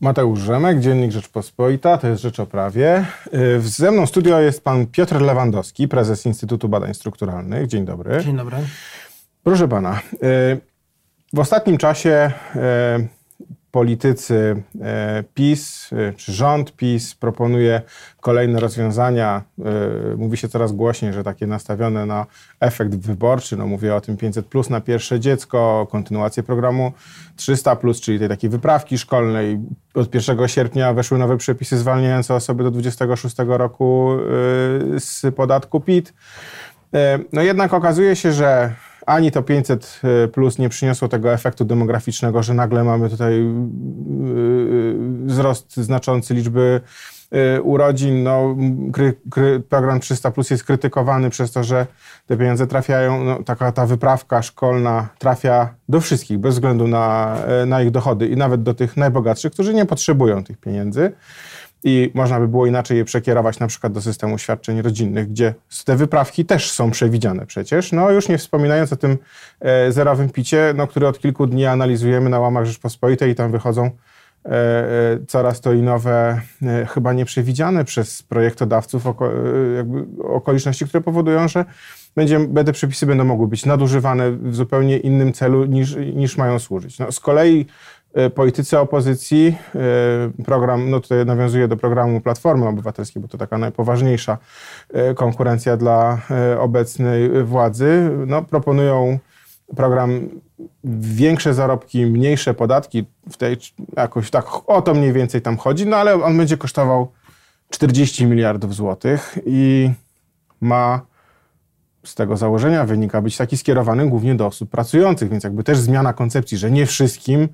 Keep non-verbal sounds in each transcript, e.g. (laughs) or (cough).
Mateusz Rzemek, Dziennik Rzeczpospolita, to jest Rzecz o Prawie. Y, Ze mną w studio jest pan Piotr Lewandowski, prezes Instytutu Badań Strukturalnych. Dzień dobry. Dzień dobry. Proszę pana, y, w ostatnim czasie y, politycy PiS czy rząd PiS proponuje kolejne rozwiązania. Mówi się coraz głośniej, że takie nastawione na efekt wyborczy. No mówię o tym 500 plus na pierwsze dziecko, kontynuację programu 300 plus, czyli tej takiej wyprawki szkolnej. Od 1 sierpnia weszły nowe przepisy zwalniające osoby do 26 roku z podatku PIT. No jednak okazuje się, że ani to 500 y, plus nie przyniosło tego efektu demograficznego, że nagle mamy tutaj y, y, wzrost znaczący liczby urodzin. No, kry, kry, program 300 plus jest krytykowany przez to, że te pieniądze trafiają, no, taka ta wyprawka szkolna trafia do wszystkich, bez względu na, na ich dochody i nawet do tych najbogatszych, którzy nie potrzebują tych pieniędzy i można by było inaczej je przekierować na przykład do systemu świadczeń rodzinnych, gdzie te wyprawki też są przewidziane przecież. No już nie wspominając o tym e, zerowym picie, no, który od kilku dni analizujemy na łamach Rzeczpospolitej i tam wychodzą e, e, coraz to i nowe, e, chyba nieprzewidziane przez projektodawców oko, okoliczności, które powodują, że będzie, te przepisy będą mogły być nadużywane w zupełnie innym celu niż, niż mają służyć. No, z kolei E, politycy opozycji, e, program, no tutaj nawiązuje do programu Platformy Obywatelskiej, bo to taka najpoważniejsza e, konkurencja dla obecnej władzy, no, proponują program większe zarobki, mniejsze podatki, w tej jakoś tak o to mniej więcej tam chodzi, no ale on będzie kosztował 40 miliardów złotych i ma z tego założenia wynika być taki skierowany głównie do osób pracujących, więc jakby też zmiana koncepcji, że nie wszystkim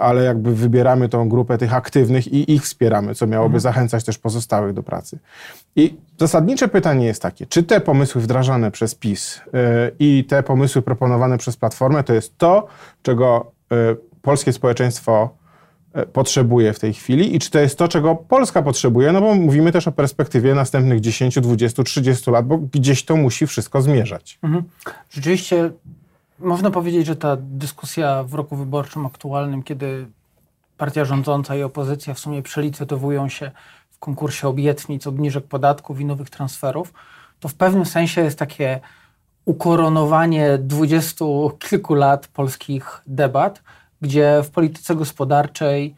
ale jakby wybieramy tą grupę tych aktywnych i ich wspieramy, co miałoby mhm. zachęcać też pozostałych do pracy. I zasadnicze pytanie jest takie, czy te pomysły wdrażane przez PiS e, i te pomysły proponowane przez Platformę to jest to, czego e, polskie społeczeństwo potrzebuje w tej chwili i czy to jest to, czego Polska potrzebuje, no bo mówimy też o perspektywie następnych 10, 20, 30 lat, bo gdzieś to musi wszystko zmierzać. Mhm. Rzeczywiście można powiedzieć, że ta dyskusja w roku wyborczym aktualnym, kiedy partia rządząca i opozycja w sumie przelicytowują się w konkursie obietnic, obniżek podatków i nowych transferów, to w pewnym sensie jest takie ukoronowanie dwudziestu kilku lat polskich debat, gdzie w polityce gospodarczej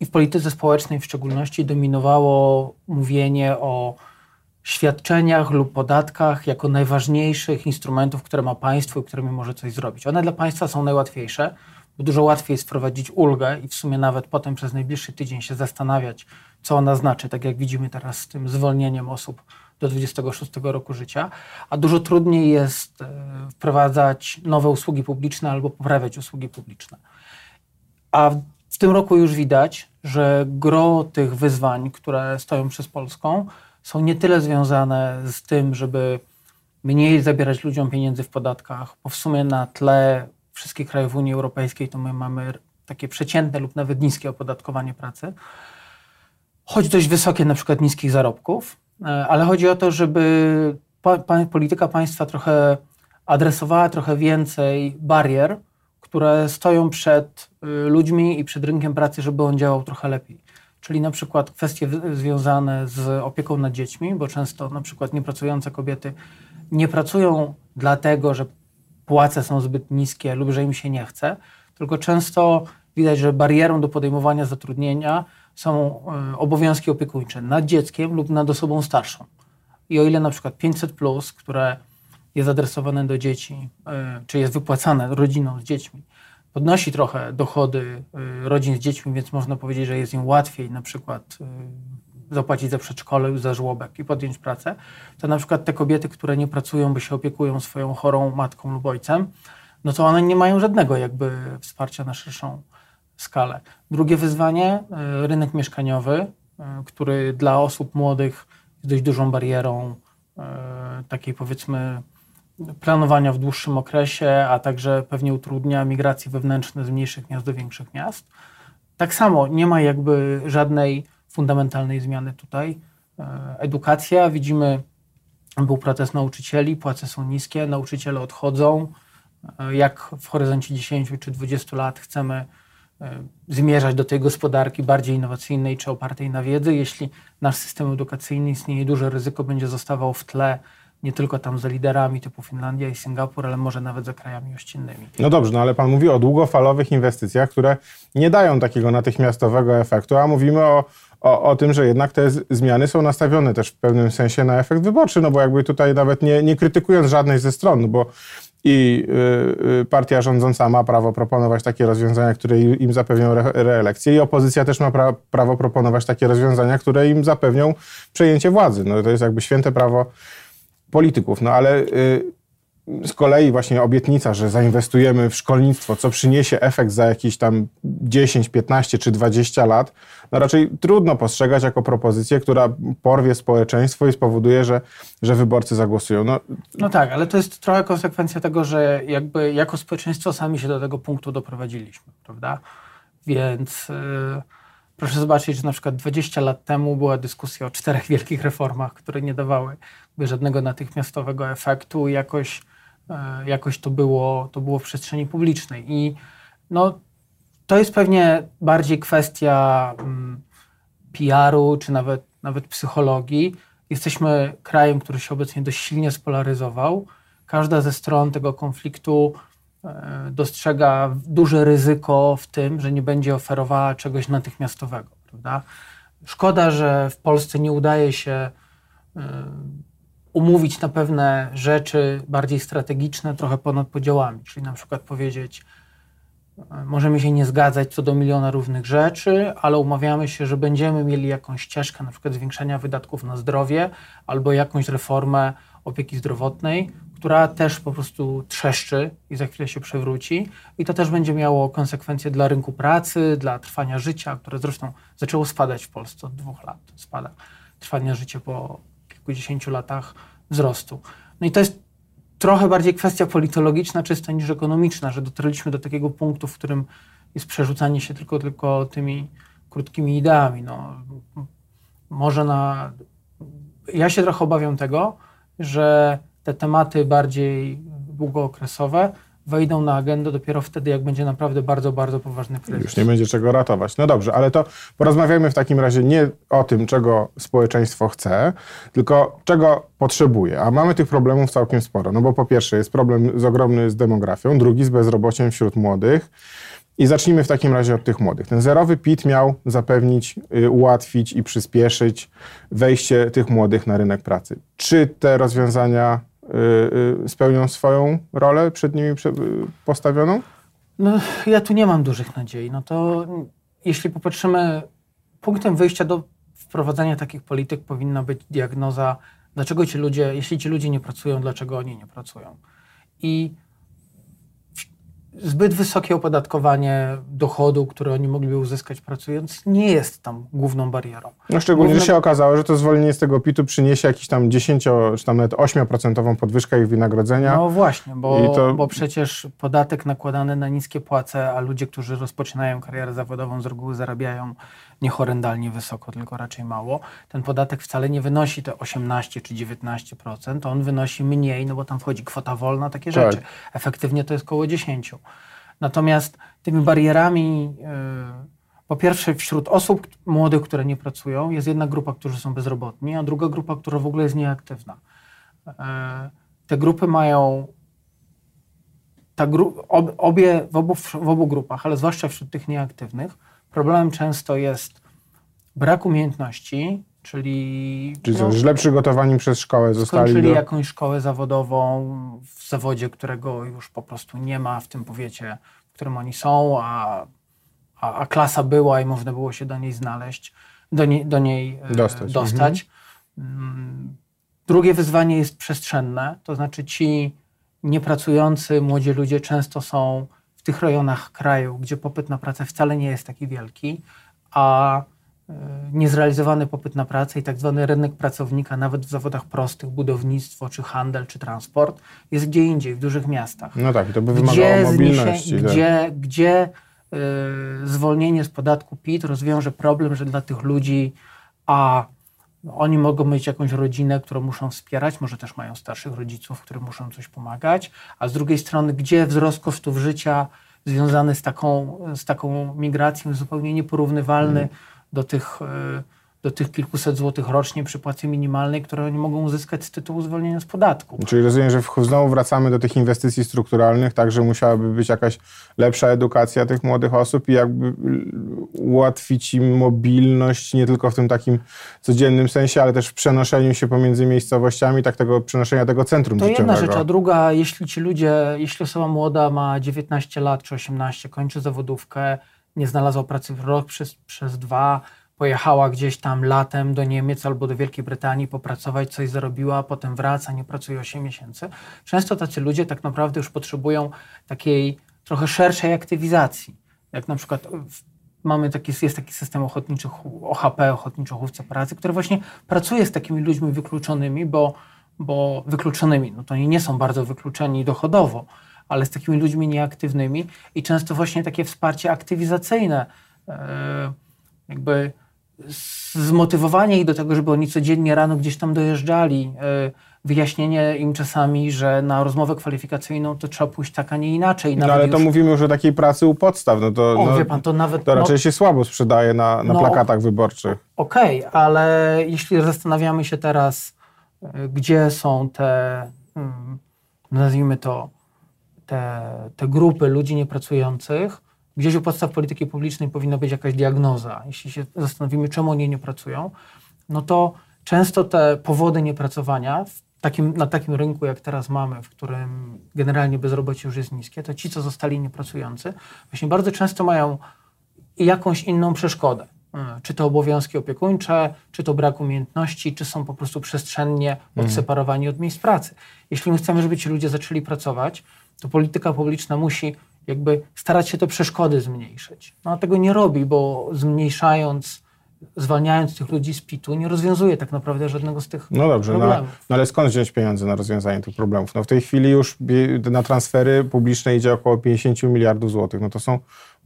i w polityce społecznej w szczególności dominowało mówienie o świadczeniach lub podatkach jako najważniejszych instrumentów, które ma państwo i którymi może coś zrobić. One dla państwa są najłatwiejsze, bo dużo łatwiej jest wprowadzić ulgę i w sumie nawet potem przez najbliższy tydzień się zastanawiać, co ona znaczy, tak jak widzimy teraz z tym zwolnieniem osób do 26 roku życia, a dużo trudniej jest e, wprowadzać nowe usługi publiczne albo poprawiać usługi publiczne. A w tym roku już widać, że gro tych wyzwań, które stoją przez Polską, są nie tyle związane z tym, żeby mniej zabierać ludziom pieniędzy w podatkach, bo w sumie na tle wszystkich krajów Unii Europejskiej to my mamy takie przeciętne lub nawet niskie opodatkowanie pracy, choć dość wysokie na przykład niskich zarobków, e, ale chodzi o to, żeby polityka państwa trochę adresowała trochę więcej barier, które stoją przed y, ludźmi i przed rynkiem pracy, żeby on działał trochę lepiej czyli na przykład kwestie związane z opieką nad dziećmi, bo często na przykład niepracujące kobiety nie pracują dlatego, że płace są zbyt niskie lub że im się nie chce, tylko często widać, że barierą do podejmowania zatrudnienia są e, obowiązki opiekuńcze nad dzieckiem lub nad osobą starszą. I o ile na przykład 500, które jest adresowane do dzieci, e, czy jest wypłacane rodzinom z dziećmi, podnosi trochę dochody y, rodzin z dziećmi, więc można powiedzieć, że jest im łatwiej na przykład y, zapłacić za przedszkole, za żłobek i podjąć pracę, to na przykład te kobiety, które nie pracują, by się opiekują swoją chorą matką lub ojcem, no to one nie mają żadnego jakby wsparcia na szerszą skalę. Drugie wyzwanie, y, rynek mieszkaniowy, który dla osób młodych jest dość dużą barierą takiej powiedzmy planowania w dłuższym okresie, a także pewnie utrudnia migracje wewnętrzne z mniejszych miast do większych miast. Tak samo nie ma jakby żadnej fundamentalnej zmiany tutaj. E, edukacja, widzimy, był protest nauczycieli, płace są niskie, nauczyciele odchodzą. E, jak w horyzoncie 10 czy 20 lat chcemy zmierzać do tej gospodarki bardziej innowacyjnej czy opartej na wiedzy, jeśli nasz system edukacyjny istnieje duże ryzyko, będzie zostawał w tle nie tylko tam za liderami typu Finlandia i Singapur, ale może nawet za krajami gościnnymi. No dobrze, no ale pan mówi o długofalowych inwestycjach, które nie dają takiego natychmiastowego efektu, a mówimy o, o, o tym, że jednak te zmiany są nastawione też w pewnym sensie na efekt wyborczy, no bo jakby tutaj nawet nie, nie krytykując żadnej ze stron, no bo i y, y, partia rządząca ma prawo proponować takie rozwiązania, które im zapewnią re, reelekcję i opozycja też ma pra, prawo proponować takie rozwiązania, które im zapewnią przejęcie władzy. No to jest jakby święte prawo polityków. No ale y, z kolei właśnie obietnica, że zainwestujemy w szkolnictwo, co przyniesie efekt za jakieś tam 10, 15 czy 20 lat, no raczej trudno postrzegać jako propozycję, która porwie społeczeństwo i spowoduje, że, że wyborcy zagłosują. No, no tak, ale to jest trochę konsekwencja tego, że jakby jako społeczeństwo sami się do tego punktu doprowadziliśmy, prawda? Więc yy, proszę zobaczyć, że na przykład 20 lat temu była dyskusja o czterech wielkich reformach, które nie dawały żadnego natychmiastowego efektu i jakoś, e, jakoś to, było, to było w przestrzeni publicznej. I no, to jest pewnie bardziej kwestia mm, PR-u czy nawet, nawet psychologii. Jesteśmy krajem, który się obecnie dość silnie spolaryzował. Każda ze stron tego konfliktu dostrzega duże ryzyko w tym, że nie będzie oferowała czegoś natychmiastowego. Prawda? Szkoda, że w Polsce nie udaje się e, umówić na pewne rzeczy bardziej strategiczne, trochę ponad podziałami. Czyli na przykład powiedzieć, e, możemy się nie zgadzać co do miliona różnych rzeczy, ale umawiamy się, że będziemy mieli jakąś ścieżkę, na przykład zwiększenia wydatków na zdrowie albo jakąś reformę opieki zdrowotnej, która też po prostu trzeszczy i za chwilę się przewróci. I to też będzie miało konsekwencje dla rynku pracy, dla trwania życia, które zresztą zaczęło spadać w Polsce od dwóch lat. Spada trwanie życia po kilkudziesięciu latach wzrostu. No i to jest trochę bardziej kwestia politologiczna czysto niż ekonomiczna, że dotarliśmy do takiego punktu, w którym jest przerzucanie się tylko, tylko tymi krótkimi ideami. No, może na... Ja się trochę obawiam tego, że te tematy bardziej długookresowe wejdą na agendę dopiero wtedy, jak będzie naprawdę bardzo, bardzo poważny kryzys. Już nie będzie czego ratować. No dobrze, ale to porozmawiajmy w takim razie nie o tym, czego społeczeństwo chce, tylko czego potrzebuje. A mamy tych problemów całkiem sporo. No bo po pierwsze jest problem z ogromny z demografią, drugi z bezrobociem wśród młodych. I zacznijmy w takim razie od tych młodych. Ten zerowy PIT miał zapewnić, y, ułatwić i przyspieszyć wejście tych młodych na rynek pracy. Czy te rozwiązania spełnią swoją rolę przed nimi postawioną? No, ja tu nie mam dużych nadziei. No to jeśli popatrzymy, punktem wyjścia do wprowadzania takich polityk powinna być diagnoza, dlaczego ci ludzie, jeśli ci ludzie nie pracują, dlaczego oni nie pracują. I zbyt wysokie opodatkowanie dochodu, które oni mogliby uzyskać pracując, nie jest tam główną barierą. No szczególnie, Główne... że się okazało, że to zwolnienie z tego PIT-u przyniesie jakiś tam 10 czy tam nawet 8% podwyżkę ich wynagrodzenia. No właśnie, bo, to... bo przecież podatek nakładany na niskie płace, a ludzie, którzy rozpoczynają karierę zawodową z reguły zarabiają nie horrendalnie wysoko, tylko raczej mało. Ten podatek wcale nie wynosi te 18 czy 19%, on wynosi mniej, no bo tam wchodzi kwota wolna, takie tak. rzeczy. Efektywnie to jest około 10%. Natomiast tymi barierami, yy, po pierwsze, wśród osób młodych, które nie pracują, jest jedna grupa, którzy są bezrobotni, a druga grupa, która w ogóle jest nieaktywna. Yy, te grupy mają ta gru, ob, obie w obu, w obu grupach, ale zwłaszcza wśród tych nieaktywnych, problemem często jest brak umiejętności, czyli... Czyli no, źle przygotowani przez szkołę zostali Skończyli do... jakąś szkołę zawodową w zawodzie, którego już po prostu nie ma w tym powiecie, w którym oni są, a, a, a klasa była i można było się do niej znaleźć, do, nie, do niej e, dostać. dostać. Mhm. Mm, drugie wyzwanie jest przestrzenne, to znaczy ci niepracujący młodzi ludzie często są w tych rejonach kraju, gdzie popyt na pracę wcale nie jest taki wielki, a niezrealizowany popyt na pracę i tak zwany rynek pracownika, nawet w zawodach prostych, budownictwo, czy handel, czy transport, jest gdzie indziej, w dużych miastach. No tak, to by wymagało mobilności. Tak. Gdzie, gdzie y, zwolnienie z podatku PIT rozwiąże problem, że dla tych ludzi a oni mogą mieć jakąś rodzinę, którą muszą wspierać, może też mają starszych rodziców, którym muszą coś pomagać, a z drugiej strony, gdzie wzrost kosztów życia związany z taką, z taką migracją zupełnie nieporównywalny mm. Do tych do tych kilkuset złotych rocznie przy płacy minimalnej, które oni mogą uzyskać z tytułu zwolnienia z podatku. Czyli rozumiem, że znowu wracamy do tych inwestycji strukturalnych, tak, że musiałaby być jakaś lepsza edukacja tych młodych osób i jakby ułatwić im mobilność nie tylko w tym takim codziennym sensie, ale też w przenoszeniu się pomiędzy miejscowościami, tak tego przenoszenia tego centrum To życiowego. jedna rzecz, a druga, jeśli ci ludzie, jeśli osoba młoda ma 19 lat czy 18, kończy zawodówkę, nie znalazła pracy w rok przez, przez dwa, pojechała gdzieś tam latem do Niemiec albo do Wielkiej Brytanii popracować, coś zarobiła, a potem wraca, nie pracuje 8 miesięcy. Często tacy ludzie tak naprawdę już potrzebują takiej trochę szerszej aktywizacji. Jak na przykład mamy taki, jest taki system ochotniczych, OHP, Ochotniczych Chówce Pracy, który właśnie pracuje z takimi ludźmi wykluczonymi, bo, bo wykluczonymi, no to oni nie są bardzo wykluczeni dochodowo, ale z takimi ludźmi nieaktywnymi i często właśnie takie wsparcie aktywizacyjne, yy, jakby zmotywowanie ich do tego, żeby oni codziennie rano gdzieś tam dojeżdżali, e, wyjaśnienie im czasami, że na rozmowę kwalifikacyjną to trzeba pójść tak, a nie inaczej. no ale już... to mówimy już o takiej pracy u podstaw. No to, o, no, wie pan, to nawet... To raczej no, się słabo sprzedaje na, na no, plakatach wyborczych. Okej, okay, ale jeśli zastanawiamy się teraz, e, gdzie są te, hmm, nazwijmy to, te, te grupy ludzi niepracujących, Gdzieś u podstaw polityki publicznej powinna być jakaś diagnoza. Jeśli się zastanowimy, czemu oni nie pracują, no to często te powody niepracowania takim, na takim rynku, jak teraz mamy, w którym generalnie bezrobocie już jest niskie, to ci, co zostali niepracujący, właśnie bardzo często mają jakąś inną przeszkodę. E, czy to obowiązki opiekuńcze, czy to brak umiejętności, czy są po prostu przestrzennie mhm. odseparowani od miejsc pracy. Jeśli my chcemy, żeby ci ludzie zaczęli pracować, to polityka publiczna musi jakby starać się te przeszkody zmniejszyć. No a tego nie robi, bo zmniejszając, zwalniając tych ludzi z PIT-u, nie rozwiązuje tak naprawdę żadnego z tych no dobrze, problemów. No, no ale skąd wziąć pieniądze na rozwiązanie tych problemów? No w tej chwili już na transfery publiczne idzie około 50 miliardów złotych. No to są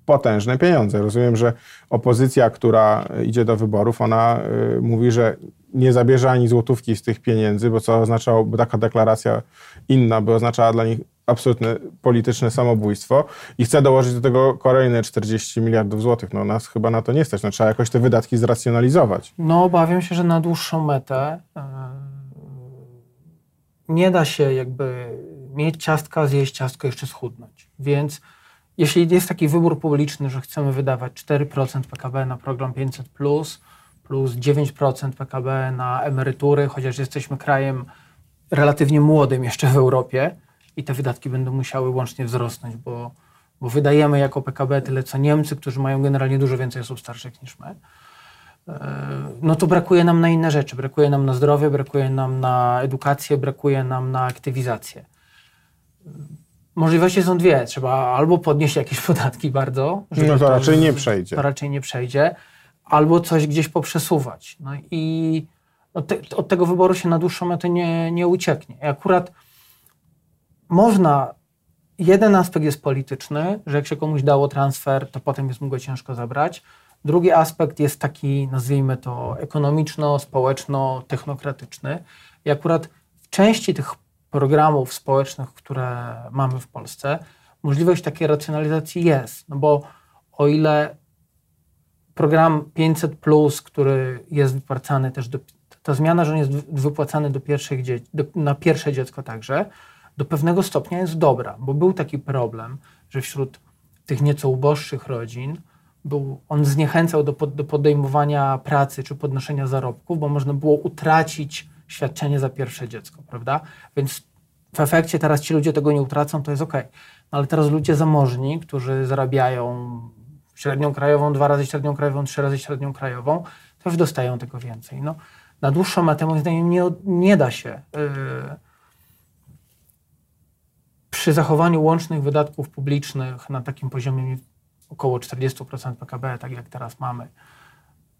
potężne pieniądze. Rozumiem, że opozycja, która idzie do wyborów, ona y, mówi, że nie zabierze ani złotówki z tych pieniędzy, bo co oznaczało, taka deklaracja inna by oznaczała dla nich absolutne polityczne samobójstwo i chce dołożyć do tego kolejne 40 miliardów złotych. No nas chyba na to nie stać. No, trzeba jakoś te wydatki zracjonalizować. No obawiam się, że na dłuższą metę yy, nie da się jakby mieć ciastka, zjeść ciastko, jeszcze schudnąć. Więc jeśli jest taki wybór publiczny, że chcemy wydawać 4% PKB na program 500, plus 9% PKB na emerytury, chociaż jesteśmy krajem relatywnie młodym jeszcze w Europie, i te wydatki będą musiały łącznie wzrosnąć, bo, bo wydajemy jako PKB tyle co Niemcy, którzy mają generalnie dużo więcej osób starszych niż my. E, no to brakuje nam na inne rzeczy. Brakuje nam na zdrowie, brakuje nam na edukację, brakuje nam na aktywizację. Możliwości są dwie. Trzeba albo podnieść jakieś (laughs) podatki bardzo. No to, to raczej nie przejdzie. To raczej nie przejdzie. Albo coś gdzieś poprzesuwać. No i od, te, od tego wyboru się na dłuższą metę nie, nie ucieknie. I akurat można, jeden aspekt jest polityczny, że jak się komuś dało transfer, to potem jest mu go ciężko zabrać. Drugi aspekt jest taki, nazwijmy to, ekonomiczno-społeczno-technokratyczny. I akurat w części tych programów społecznych, które mamy w Polsce, możliwość takiej racjonalizacji jest. No bo o ile program 500, który jest wypłacany też do, ta zmiana, że on jest wypłacany do pierwszych dzieci, do, na pierwsze dziecko także, do pewnego stopnia jest dobra, bo był taki problem, że wśród tych nieco uboższych rodzin był, on zniechęcał do, do podejmowania pracy czy podnoszenia zarobków, bo można było utracić świadczenie za pierwsze dziecko, prawda? Więc w efekcie teraz ci ludzie tego nie utracą, to jest ok. No ale teraz ludzie zamożni, którzy zarabiają średnią krajową, dwa razy średnią krajową, trzy razy średnią krajową, też dostają tego więcej. No, na dłuższą metę moim zdaniem nie, nie da się yy, przy zachowaniu łącznych wydatków publicznych na takim poziomie około 40% PKB, tak jak teraz mamy,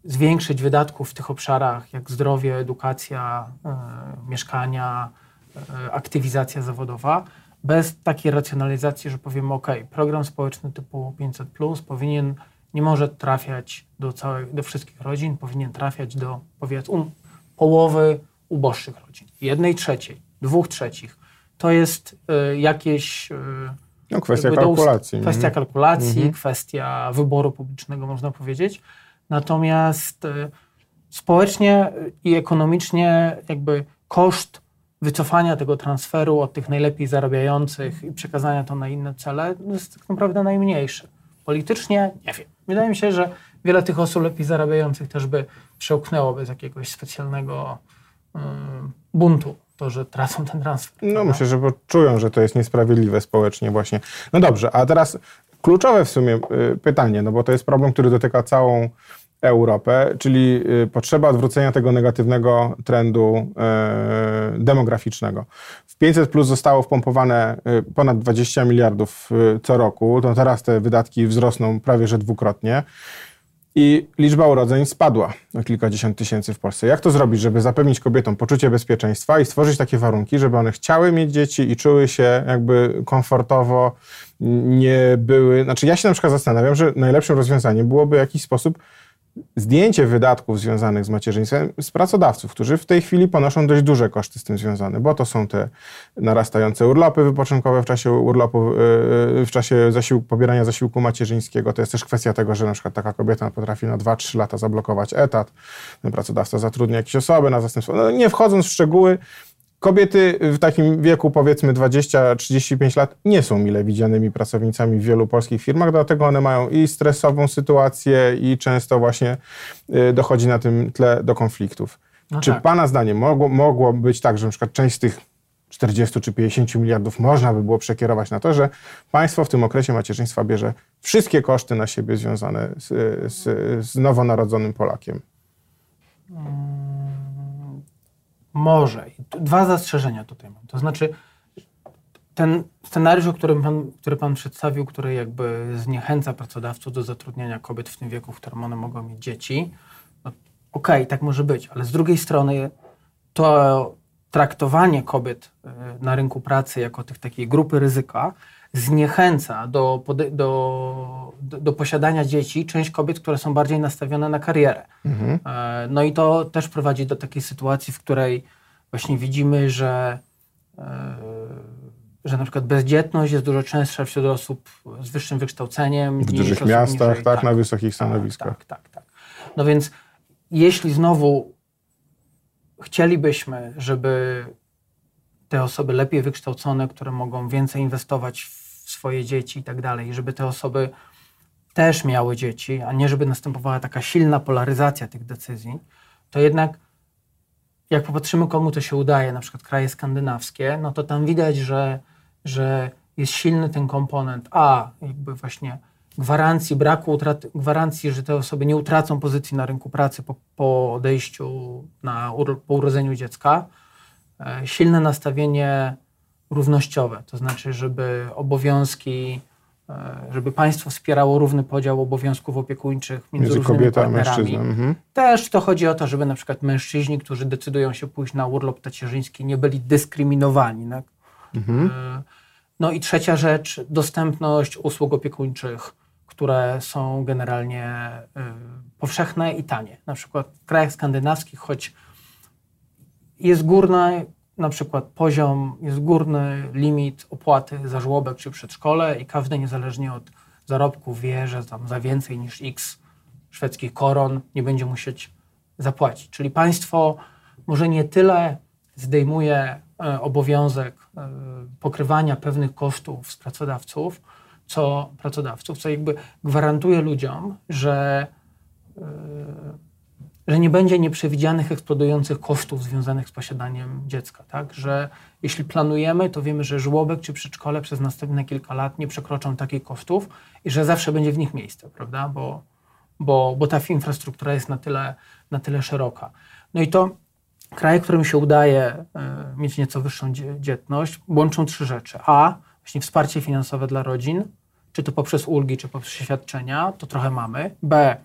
zwiększyć wydatków w tych obszarach jak zdrowie, edukacja, y, mieszkania, y, aktywizacja zawodowa, bez takiej racjonalizacji, że powiemy, OK, program społeczny typu 500 plus powinien, nie może trafiać do, całej, do wszystkich rodzin, powinien trafiać do powiedzmy um, połowy uboższych rodzin, jednej trzeciej, dwóch trzecich to jest y, jakieś y, No, kwestia kalkulacji. Kwestia kalkulacji, mhm. kwestia wyboru publicznego, można powiedzieć. Natomiast y, społecznie i ekonomicznie jakby koszt wycofania tego transferu od tych najlepiej zarabiających i przekazania to na inne cele jest tak naprawdę najmniejszy. Politycznie nie wiem. Wydaje mi się, że wiele tych osób lepiej zarabiających też by przełknęło bez jakiegoś specjalnego y, buntu to, że tracą ten transfer. No prawda? myślę, że czują, że to jest niesprawiedliwe społecznie właśnie. No dobrze, a teraz kluczowe w sumie y, pytanie, no bo to jest problem, który dotyka całą Europę, czyli y, potrzeba odwrócenia tego negatywnego trendu y, demograficznego. W 500 plus zostało wpompowane ponad 20 miliardów co roku, to teraz te wydatki wzrosną prawie że dwukrotnie i liczba urodzeń spadła o kilkadziesiąt tysięcy w Polsce. Jak to zrobić, żeby zapewnić kobietom poczucie bezpieczeństwa i stworzyć takie warunki, żeby one chciały mieć dzieci i czuły się jakby komfortowo, nie były... Znaczy ja się na przykład zastanawiam, że najlepszym rozwiązaniem byłoby w jakiś sposób zdjęcie wydatków związanych z macierzyństwem z pracodawców, którzy w tej chwili ponoszą dość duże koszty z tym związane, bo to są te narastające urlopy wypoczynkowe w czasie urlopu, e, w czasie zasiłku, pobierania zasiłku macierzyńskiego. To jest też kwestia tego, że na przykład taka kobieta potrafi na 2-3 lata zablokować etat, pracodawca zatrudnia jakieś osoby na zastępstwo. No, nie wchodząc w szczegóły, Kobiety w takim wieku, powiedzmy 20-35 lat, nie są mile widzianymi pracownicami w wielu polskich firmach, dlatego one mają i stresową sytuację, i często właśnie y, dochodzi na tym tle do konfliktów. No czy tak. Pana zdaniem mogło, mogło być tak, że na przykład część z tych 40 czy 50 miliardów można by było przekierować na to, że państwo w tym okresie macierzyństwa bierze wszystkie koszty na siebie związane z, z, z nowonarodzonym Polakiem? Hmm. Może. Dwa zastrzeżenia tutaj mam. To znaczy, ten scenariusz, pan, który Pan przedstawił, który jakby zniechęca pracodawców do zatrudniania kobiet w tym wieku, w którym one mogą mieć dzieci, no, okej, okay, tak może być, ale z drugiej strony to traktowanie kobiet e, na rynku pracy jako tych takiej grupy ryzyka zniechęca do, do, do, posiadania dzieci część kobiet, które są bardziej nastawione na karierę. Mhm. E, no i to też prowadzi do takiej sytuacji, w której właśnie widzimy, że, e, że na przykład bezdzietność jest dużo częstsza wśród osób z wyższym wykształceniem. W dużych miastach, niżej, tak, tak, na wysokich stanowiskach. Tak, tak, tak. No więc jeśli znowu chcielibyśmy, żeby te osoby lepiej wykształcone, które mogą więcej inwestować w swoje dzieci i tak dalej, żeby te osoby też miały dzieci, a nie żeby następowała taka silna polaryzacja tych decyzji, to jednak jak popatrzymy, komu to się udaje, na przykład kraje skandynawskie, no to tam widać, że, że jest silny ten komponent A, jakby właśnie gwarancji, braku utraty, gwarancji, że te osoby nie utracą pozycji na rynku pracy po, po odejściu, na, po urodzeniu dziecka, silne nastawienie równościowe, to znaczy, żeby obowiązki, e, żeby państwo wspierało równy podział obowiązków opiekuńczych między, między kobietą a mhm. Też to chodzi o to, żeby na przykład mężczyźni, którzy decydują się pójść na urlop tacierzyński, nie byli dyskryminowani. Tak? Mhm. E, no i trzecia rzecz, dostępność usług opiekuńczych, które są generalnie powszechne i tanie. Na przykład w krajach skandynawskich, choć jest górny na przykład poziom, jest górny limit opłaty za żłobek czy przedszkole i każdy niezależnie od zarobku wie, że tam za więcej niż x szwedzkich koron nie będzie musieć zapłacić. Czyli państwo może nie tyle zdejmuje e, obowiązek e, pokrywania pewnych kosztów z pracodawców, co pracodawców, co jakby gwarantuje ludziom, że że nie będzie nieprzewidzianych, eksplodujących kosztów związanych z posiadaniem dziecka. Tak? Że jeśli planujemy, to wiemy, że żłobek czy przedszkole przez następne kilka lat nie przekroczą takich kosztów i że zawsze będzie w nich miejsce, prawda? Bo, bo, bo ta infrastruktura jest na tyle, na tyle szeroka. No i to kraje, którym się udaje y, mieć nieco wyższą dzietność, łączą trzy rzeczy. A, właśnie wsparcie finansowe dla rodzin, czy to poprzez ulgi, czy poprzez świadczenia, to trochę mamy. B,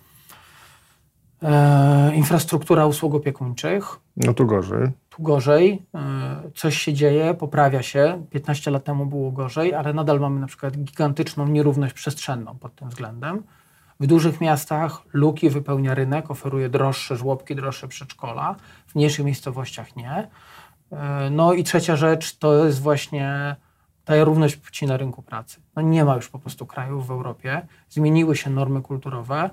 E, infrastruktura usług opiekuńczych. No tu gorzej. Tu gorzej. E, coś się dzieje, poprawia się. 15 lat temu było gorzej, ale nadal mamy na przykład gigantyczną nierówność przestrzenną pod tym względem. W dużych miastach luki wypełnia rynek, oferuje droższe żłobki, droższe przedszkola. W mniejszych miejscowościach nie. E, no i trzecia rzecz to jest właśnie ta równość płci na rynku pracy. No nie ma już po prostu krajów w Europie. Zmieniły się normy kulturowe.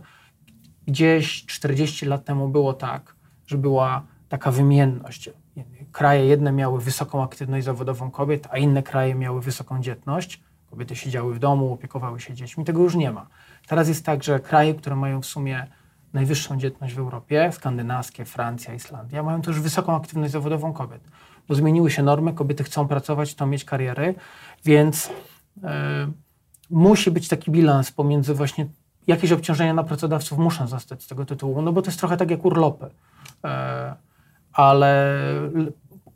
Gdzieś 40 lat temu było tak, że była taka wymienność. Kraje jedne miały wysoką aktywność zawodową kobiet, a inne kraje miały wysoką dzietność. Kobiety siedziały w domu, opiekowały się dziećmi. Tego już nie ma. Teraz jest tak, że kraje, które mają w sumie najwyższą dzietność w Europie, skandynawskie, Francja, Islandia, mają też wysoką aktywność zawodową kobiet. Bo zmieniły się normy, kobiety chcą pracować, chcą mieć kariery, więc e, musi być taki bilans pomiędzy właśnie jakieś obciążenia na pracodawców muszą zostać z tego tytułu, no bo to jest trochę tak jak urlopy. E, ale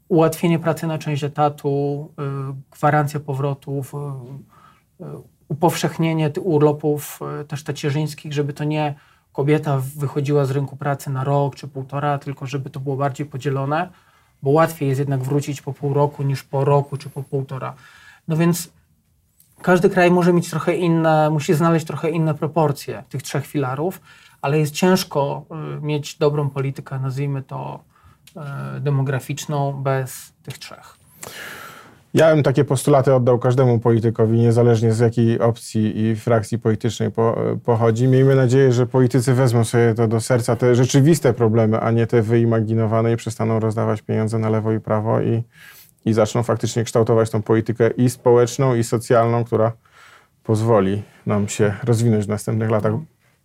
ułatwienie pracy na część etatu, y, gwarancja powrotów, y, upowszechnienie urlopów też tacierzyńskich, żeby to nie kobieta wychodziła z rynku pracy na rok czy półtora, tylko żeby to było bardziej podzielone, bo łatwiej jest jednak wrócić po pół roku niż po roku czy po półtora. No więc każdy kraj może mieć trochę inne, musi znaleźć trochę inne proporcje tych trzech filarów, ale jest ciężko mieć dobrą politykę, nazwijmy to E, demograficzną bez tych trzech. Ja bym takie postulaty oddał każdemu politykowi, niezależnie z jakiej opcji i frakcji politycznej po, pochodzi. Miejmy nadzieję, że politycy wezmą sobie to do serca, te rzeczywiste problemy, a nie te wyimaginowane i przestaną rozdawać pieniądze na lewo i prawo i, i zaczną faktycznie kształtować tą politykę i społeczną, i socjalną, która pozwoli nam się rozwinąć w następnych latach.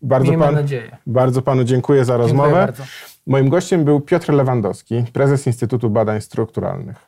Bardzo, pan, nadzieję. bardzo panu dziękuję za rozmowę. Dziękuję bardzo. Moim gościem był Piotr Lewandowski, prezes Instytutu Badań Strukturalnych.